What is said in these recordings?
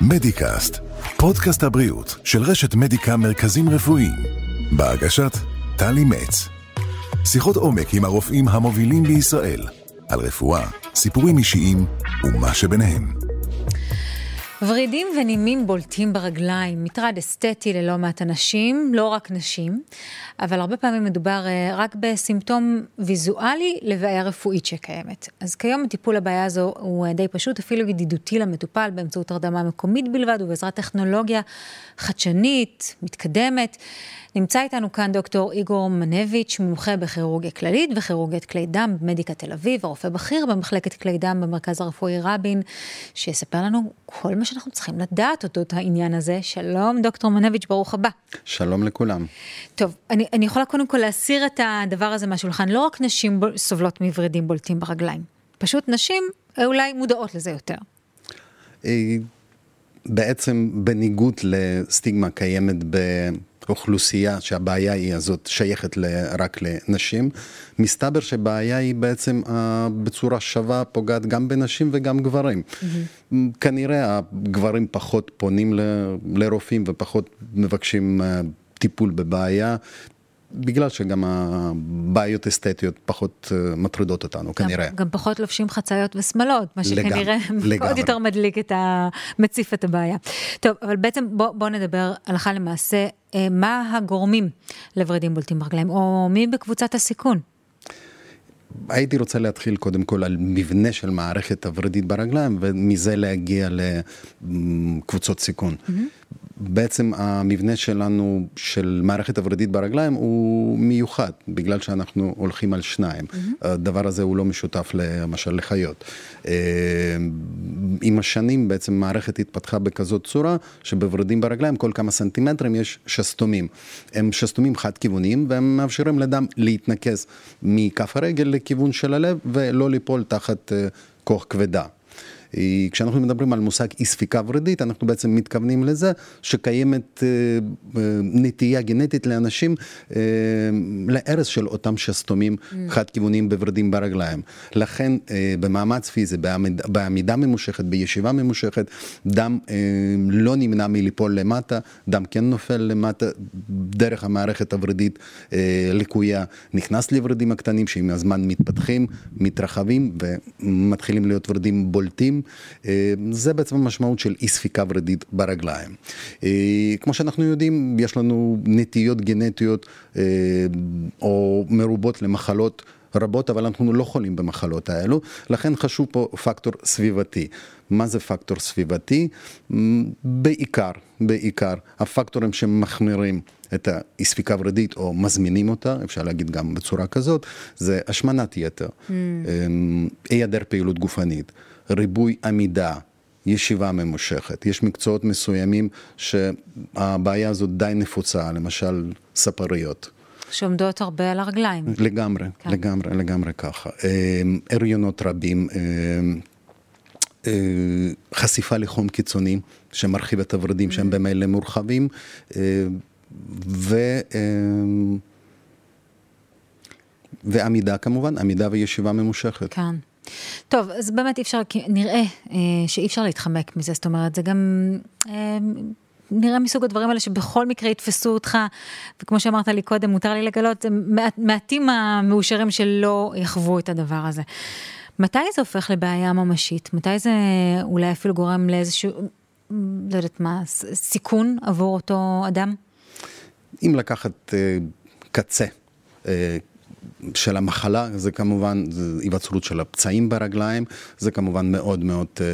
מדיקאסט, פודקאסט הבריאות של רשת מדיקה מרכזים רפואיים, בהגשת טלי מצ. שיחות עומק עם הרופאים המובילים בישראל, על רפואה, סיפורים אישיים ומה שביניהם. ורידים ונימים בולטים ברגליים, מטרד אסתטי ללא מעט אנשים, לא רק נשים, אבל הרבה פעמים מדובר אה, רק בסימפטום ויזואלי לבעיה רפואית שקיימת. אז כיום הטיפול לבעיה הזו הוא אה, די פשוט, אפילו ידידותי למטופל באמצעות הרדמה מקומית בלבד ובעזרת טכנולוגיה חדשנית, מתקדמת. נמצא איתנו כאן דוקטור איגור מנביץ', מומחה בכירורגיה כללית וכירורגיית כלי דם במדיקה תל אביב, הרופא בכיר במחלקת כלי דם במרכז הרפואי רבין, שיספר לנו כל מה שאנחנו צריכים לדעת אודות העניין הזה. שלום, דוקטור מנביץ', ברוך הבא. שלום לכולם. טוב, אני, אני יכולה קודם כל להסיר את הדבר הזה מהשולחן. לא רק נשים בול, סובלות מוורידים בולטים ברגליים, פשוט נשים אולי מודעות לזה יותר. אה, בעצם בניגוד לסטיגמה קיימת באוכלוסייה שהבעיה היא הזאת שייכת רק לנשים, מסתבר שבעיה היא בעצם בצורה שווה פוגעת גם בנשים וגם גברים. Mm-hmm. כנראה הגברים פחות פונים לרופאים ופחות מבקשים אה, טיפול בבעיה, בגלל שגם הבעיות אסתטיות פחות אה, מטרידות אותנו, גם, כנראה. גם פחות לובשים חצאיות ושמלות, מה שכנראה לגמרי. עוד יותר מדליק את ה... מציף את הבעיה. טוב, אבל בעצם בואו בוא נדבר הלכה למעשה, אה, מה הגורמים לוורידים בולטים ברגליים, או מי בקבוצת הסיכון? הייתי רוצה להתחיל קודם כל על מבנה של מערכת הוורידית ברגליים, ומזה להגיע לקבוצות סיכון. Mm-hmm. בעצם המבנה שלנו, של מערכת הוורידית ברגליים, הוא מיוחד, בגלל שאנחנו הולכים על שניים. Mm-hmm. הדבר הזה הוא לא משותף למשל לחיות. אה, עם השנים בעצם מערכת התפתחה בכזאת צורה, שבוורידים ברגליים כל כמה סנטימטרים יש שסתומים. הם שסתומים חד-כיווניים, והם מאפשרים לדם להתנקז מכף הרגל לכיוון של הלב, ולא ליפול תחת אה, כוח כבדה. כשאנחנו מדברים על מושג אי ספיקה ורידית, אנחנו בעצם מתכוונים לזה שקיימת אה, אה, נטייה גנטית לאנשים אה, להרס של אותם שסתומים mm. חד-כיווניים בוורידים ברגליים. לכן במאמץ פיזי, בעמידה, בעמידה ממושכת, בישיבה ממושכת, דם לא נמנע מליפול למטה, דם כן נופל למטה דרך המערכת הוורידית לקויה, נכנס לוורידים הקטנים שעם הזמן מתפתחים, מתרחבים ומתחילים להיות ורידים בולטים. אה, זה בעצם המשמעות של אי ספיקה ורידית ברגליים. אה, כמו שאנחנו יודעים, יש לנו נטיות גנטיות אה, או מרובות למחלות. רבות, אבל אנחנו לא חולים במחלות האלו, לכן חשוב פה פקטור סביבתי. מה זה פקטור סביבתי? בעיקר, בעיקר, הפקטורים שמחמירים את האי ספיקה ורידית או מזמינים אותה, אפשר להגיד גם בצורה כזאת, זה השמנת יתר, mm. היעדר פעילות גופנית. ריבוי עמידה, ישיבה ממושכת. יש מקצועות מסוימים שהבעיה הזאת די נפוצה, למשל ספריות. שעומדות הרבה על הרגליים. לגמרי, כן. לגמרי, לגמרי ככה. אמ, הריונות רבים, אמ, אה, חשיפה לחום קיצוני שמרחיב את הוורידים שהם mm. במילא מורחבים, אה, ו... אמ, ועמידה כמובן, עמידה וישיבה ממושכת. כן. טוב, אז באמת אי אפשר, נראה אה, שאי אפשר להתחמק מזה, זאת אומרת, זה גם... אה, נראה מסוג הדברים האלה שבכל מקרה יתפסו אותך, וכמו שאמרת לי קודם, מותר לי לגלות, מעט, מעטים המאושרים שלא יחוו את הדבר הזה. מתי זה הופך לבעיה ממשית? מתי זה אולי אפילו גורם לאיזשהו, לא יודעת מה, סיכון עבור אותו אדם? אם לקחת אה, קצה, אה, של המחלה, זה כמובן היווצרות של הפצעים ברגליים, זה כמובן מאוד מאוד אה,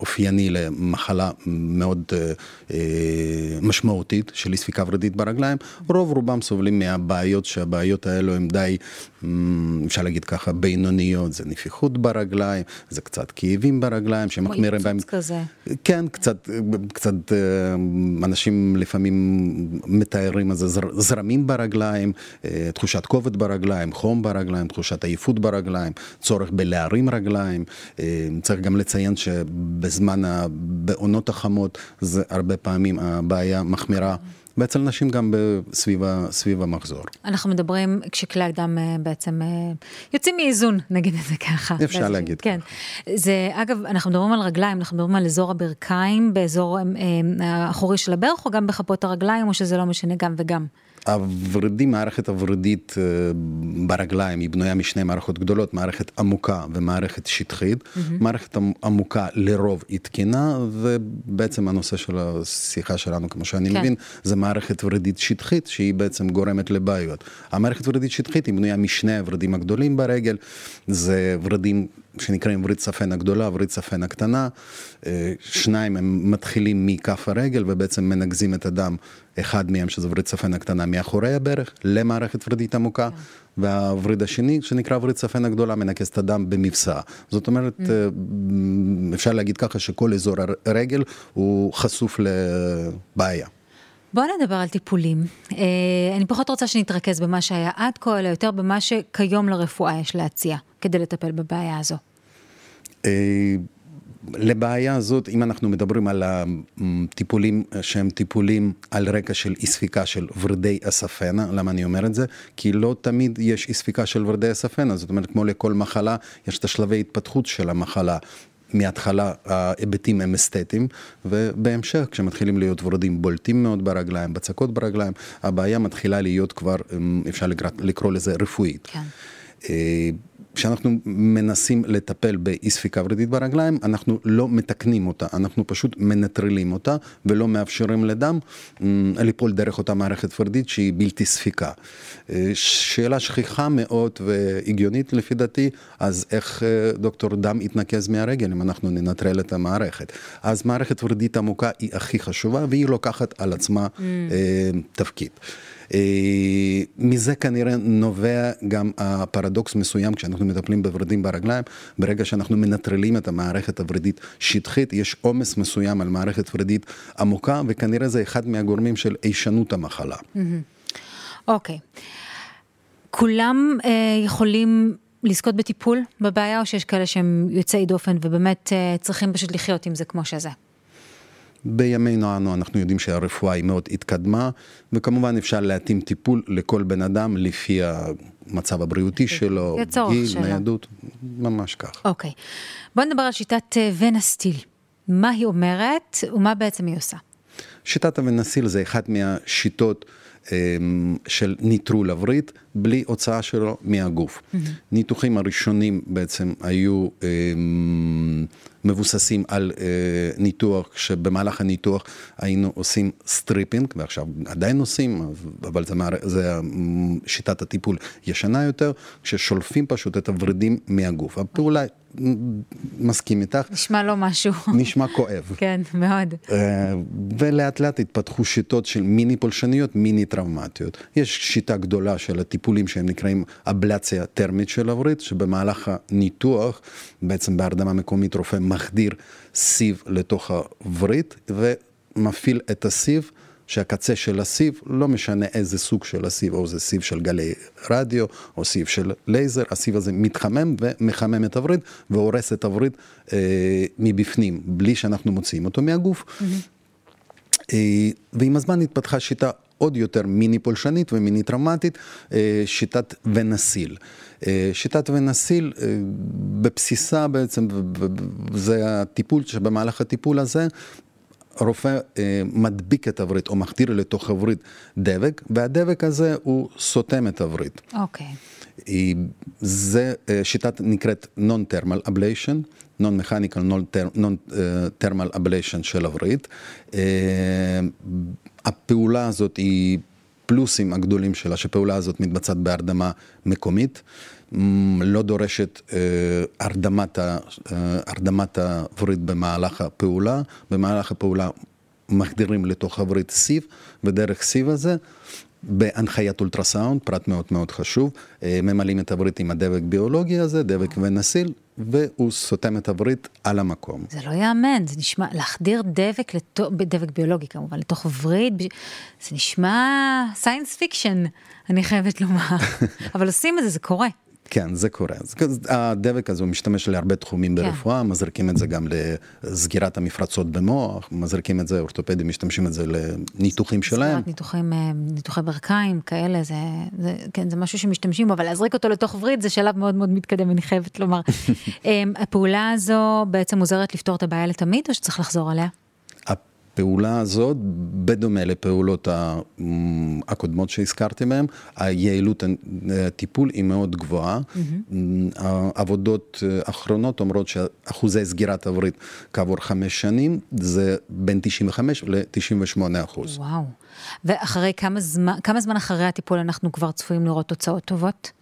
אופייני למחלה מאוד אה, אה, משמעותית של אי ספיקה ורידית ברגליים. רוב רובם סובלים מהבעיות, שהבעיות האלו הן די, אפשר להגיד ככה, בינוניות, זה נפיחות ברגליים, זה קצת כאבים ברגליים שמחמירים בהם. כמו כזה. כן, קצת, קצת אה, אנשים לפעמים מתארים איזה זרמים ברגליים, אה, תחושת כובד ברגליים. חום ברגליים, תחושת עייפות ברגליים, צורך בלהרים רגליים. אה, צריך גם לציין שבזמן, בעונות החמות, זה הרבה פעמים הבעיה מחמירה ואצל נשים גם סביב המחזור. אנחנו מדברים כשכלי הדם אה, בעצם אה, יוצאים מאיזון, נגיד את זה ככה. אפשר להגיד כן. ככה. זה, אגב, אנחנו מדברים על רגליים, אנחנו מדברים על אזור הברכיים, באזור אה, האחורי של הברך, או גם בכפות הרגליים, או שזה לא משנה גם וגם? הוורידים, מערכת הוורידית אה, ברגליים היא בנויה משני מערכות גדולות, מערכת עמוקה ומערכת שטחית. Mm-hmm. מערכת עמוקה לרוב היא תקינה, ובעצם הנושא של השיחה שלנו, כמו שאני כן. מבין, זה מערכת ורידית שטחית, שהיא בעצם גורמת לבעיות. המערכת ורידית שטחית היא בנויה משני הוורידים הגדולים ברגל, זה ורידים שנקראים וריד צפן הגדולה, וריד צפן הקטנה. אה, שניים הם מתחילים מכף הרגל ובעצם מנגזים את הדם, אחד מהם שזה וריד צפן הקטנה מאחורי הברך למערכת ורידית עמוקה, כן. והווריד השני שנקרא וריד צפן הגדולה מנקז את הדם במבצע. זאת אומרת, mm. אה, אפשר להגיד ככה שכל אזור הרגל הוא חשוף לבעיה. בואו נדבר על טיפולים. אה, אני פחות רוצה שנתרכז במה שהיה עד כה, אלא יותר במה שכיום לרפואה יש להציע, כדי לטפל בבעיה הזו. אה, לבעיה הזאת, אם אנחנו מדברים על הטיפולים שהם טיפולים על רקע של אי ספיקה של ורדי אספנה, למה אני אומר את זה? כי לא תמיד יש אי ספיקה של ורדי אספנה, זאת אומרת כמו לכל מחלה, יש את השלבי התפתחות של המחלה. מההתחלה ההיבטים הם אסתטיים, ובהמשך כשמתחילים להיות ורדים בולטים מאוד ברגליים, בצקות ברגליים, הבעיה מתחילה להיות כבר, אפשר לקרוא לזה רפואית. כן. אה, כשאנחנו מנסים לטפל באי ספיקה ורידית ברגליים, אנחנו לא מתקנים אותה, אנחנו פשוט מנטרלים אותה ולא מאפשרים לדם ליפול דרך אותה מערכת ורידית שהיא בלתי ספיקה. אה, שאלה שכיחה מאוד והגיונית לפי דעתי, אז איך אה, דוקטור דם יתנקז מהרגל אם אנחנו ננטרל את המערכת? אז מערכת ורידית עמוקה היא הכי חשובה והיא לוקחת על עצמה mm. תפקיד. אה, מזה כנראה נובע גם הפרדוקס מסוים כשאנחנו מטפלים בוורידים ברגליים, ברגע שאנחנו מנטרלים את המערכת הוורידית שטחית, יש עומס מסוים על מערכת ורידית עמוקה, וכנראה זה אחד מהגורמים של הישנות המחלה. אוקיי. Okay. כולם אה, יכולים לזכות בטיפול בבעיה, או שיש כאלה שהם יוצאי דופן ובאמת אה, צריכים פשוט לחיות עם זה כמו שזה? בימינו אנו אנחנו יודעים שהרפואה היא מאוד התקדמה, וכמובן אפשר להתאים טיפול לכל בן אדם לפי המצב הבריאותי שלו, גיל, ניידות, ממש כך. אוקיי. בוא נדבר על שיטת אה, VenaSeal. מה היא אומרת ומה בעצם היא עושה? שיטת ה VenaSeal זה אחת מהשיטות אמ, של ניטרול הווריד בלי הוצאה שלו מהגוף. Mm-hmm. ניתוחים הראשונים בעצם היו אמ, מבוססים על אה, ניתוח, שבמהלך הניתוח היינו עושים stripping, ועכשיו עדיין עושים, אבל זה, זה שיטת הטיפול ישנה יותר, כששולפים פשוט את הוורידים מהגוף. הפעולה מסכים איתך. נשמע לא משהו. נשמע כואב. כן, מאוד. אה, ולאט לאט התפתחו שיטות של מיני פולשניות, מיני טראומטיות. יש שיטה גדולה של הטיפולים שהם נקראים אבלציה טרמית של הווריד, שבמהלך הניתוח, בעצם בהרדמה מקומית רופא מחדיר סיב לתוך הווריד ומפעיל את הסיב. שהקצה של הסיב, לא משנה איזה סוג של הסיב, או זה סיב של גלי רדיו, או סיב של לייזר, הסיב הזה מתחמם ומחמם את הווריד, והורס את הווריד אה, מבפנים, בלי שאנחנו מוציאים אותו מהגוף. Mm-hmm. אה, ועם הזמן התפתחה שיטה עוד יותר מיני פולשנית ומיני טראומטית, אה, שיטת ונסיל. אה, שיטת ונסיל בבסיסה בעצם, זה הטיפול שבמהלך הטיפול הזה רופא אה, מדביק את הווריד או מחדיר לתוך הווריד דבק, והדבק הזה הוא סותם את הווריד. אוקיי. Okay. זה אה, שיטת נקראת Non-Thermal Ablation, Non-Mechanical Non-Thermal Ablation של הווריד. אה, הפעולה הזאת היא פלוסים הגדולים שלה, שפעולה הזאת מתבצעת בהרדמה מקומית. לא דורשת אה, הרדמת, אה, הרדמת הווריד במהלך הפעולה. במהלך הפעולה מחדירים לתוך הווריד סיב, ודרך סיב הזה, בהנחיית אולטרסאונד, פרט מאוד מאוד חשוב, אה, ממלאים את הווריד עם הדבק ביולוגי הזה, דבק ונסיל, והוא סותם את הווריד על המקום. זה לא ייאמן, זה נשמע, להחדיר דבק, לתוך, דבק ביולוגי כמובן, לתוך וריד, זה נשמע science fiction, אני חייבת לומר, אבל עושים את זה, זה קורה. כן, זה קורה. הדבק הזה משתמש להרבה תחומים כן. ברפואה, מזריקים את זה גם לסגירת המפרצות במוח, מזריקים את זה, אורתופדים משתמשים את זה לניתוחים שלהם. ניתוחים, אה, ניתוחי ברכיים, כאלה, זה, זה, כן, זה משהו שמשתמשים בו, אבל להזריק אותו לתוך וריד זה שלב מאוד מאוד מתקדם, אני חייבת לומר. אמ, הפעולה הזו בעצם עוזרת לפתור את הבעיה לתמיד, או שצריך לחזור עליה? הפעולה הזאת, בדומה לפעולות הקודמות שהזכרתי מהן, היעילות הטיפול היא מאוד גבוהה. Mm-hmm. העבודות האחרונות אומרות שאחוזי סגירת הווריד כעבור חמש שנים זה בין 95 ל-98 אחוז. וואו. ואחרי כמה זמן, כמה זמן אחרי הטיפול אנחנו כבר צפויים לראות תוצאות טובות?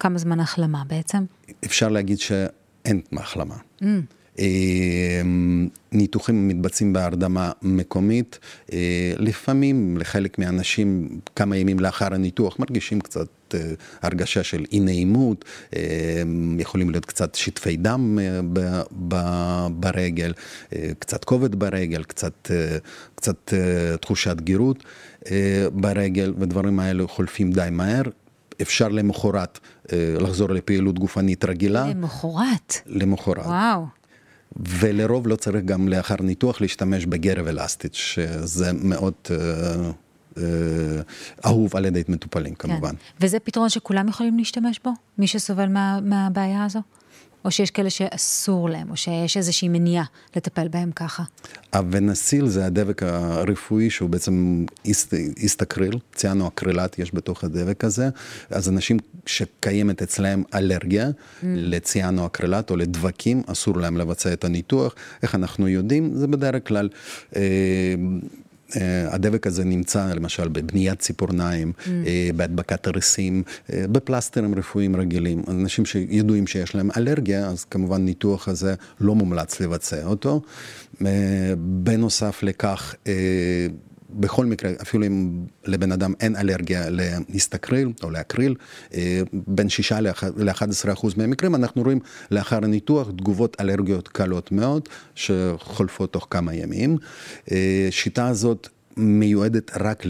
כמה זמן החלמה בעצם? אפשר להגיד שאין החלמה. Mm. אמ, ניתוחים מתבצעים בהרדמה מקומית, אה, לפעמים לחלק מהאנשים כמה ימים לאחר הניתוח מרגישים קצת אה, הרגשה של אי נעימות, אה, יכולים להיות קצת שטפי דם ברגל, קצת כובד ברגל, קצת, קצת תחושת גירות ברגל, ודברים האלו חולפים די מהר. אפשר למחרת לחזור לפעילות גופנית רגילה. למחרת? למחרת. וואו. ולרוב לא צריך גם לאחר ניתוח להשתמש בגרב אלסטית, שזה מאוד אה, אה, אהוב על ידי מטופלים כן. כמובן. וזה פתרון שכולם יכולים להשתמש בו? מי שסובל מה, מהבעיה הזו? או שיש כאלה שאסור להם, או שיש איזושהי מניעה לטפל בהם ככה? הוונסיל זה הדבק הרפואי שהוא בעצם איסטקריל, ציאנו אקרילט יש בתוך הדבק הזה, אז אנשים שקיימת אצלהם אלרגיה mm. לציאנו אקרילט או לדבקים, אסור להם לבצע את הניתוח. איך אנחנו יודעים? זה בדרך כלל... אה, הדבק הזה נמצא למשל בבניית ציפורניים, mm. אה, בהדבקת הריסים, אה, בפלסטרים רפואיים רגילים. אנשים שידועים שיש להם אלרגיה, אז כמובן ניתוח הזה לא מומלץ לבצע אותו. בנוסף לכך, בכל מקרה, אפילו אם לבן אדם אין אלרגיה להסתקריל או לאקריל, אה, בין 6 ל-11 אחוז מהמקרים אנחנו רואים לאחר הניתוח תגובות אלרגיות קלות מאוד שחולפות תוך כמה ימים. אה, שיטה הזאת מיועדת רק,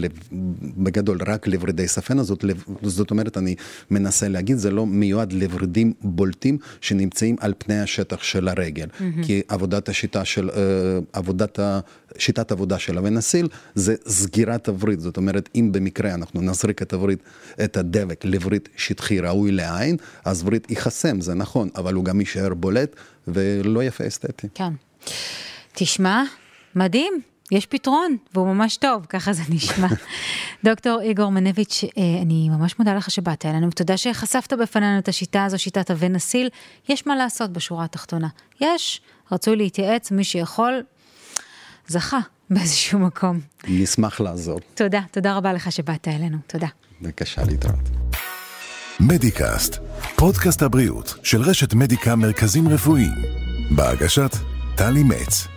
בגדול, רק לוורידי ספנה, זאת, זאת אומרת, אני מנסה להגיד, זה לא מיועד לוורידים בולטים שנמצאים על פני השטח של הרגל. Mm-hmm. כי עבודת השיטה של, אה, עבודת, שיטת עבודה של הוונסיל זה סגירת הווריד, זאת אומרת, אם במקרה אנחנו נזריק את הווריד, את הדבק לווריד שטחי ראוי לעין, אז וריד ייחסם, זה נכון, אבל הוא גם יישאר בולט ולא יפה אסתטי. כן. תשמע, מדהים. יש פתרון, והוא ממש טוב, ככה זה נשמע. דוקטור איגור מנביץ', אה, אני ממש מודה לך שבאת אלינו, ותודה שחשפת בפנינו את השיטה הזו, שיטת הבן אסיל. יש מה לעשות בשורה התחתונה. יש, רצוי להתייעץ, מי שיכול, זכה באיזשהו מקום. נשמח לעזור. תודה, תודה רבה לך שבאת אלינו, תודה. בבקשה להתראות. מדיקאסט, פודקאסט הבריאות של רשת מדיקה מרכזים רפואיים, בהגשת טלי מצ.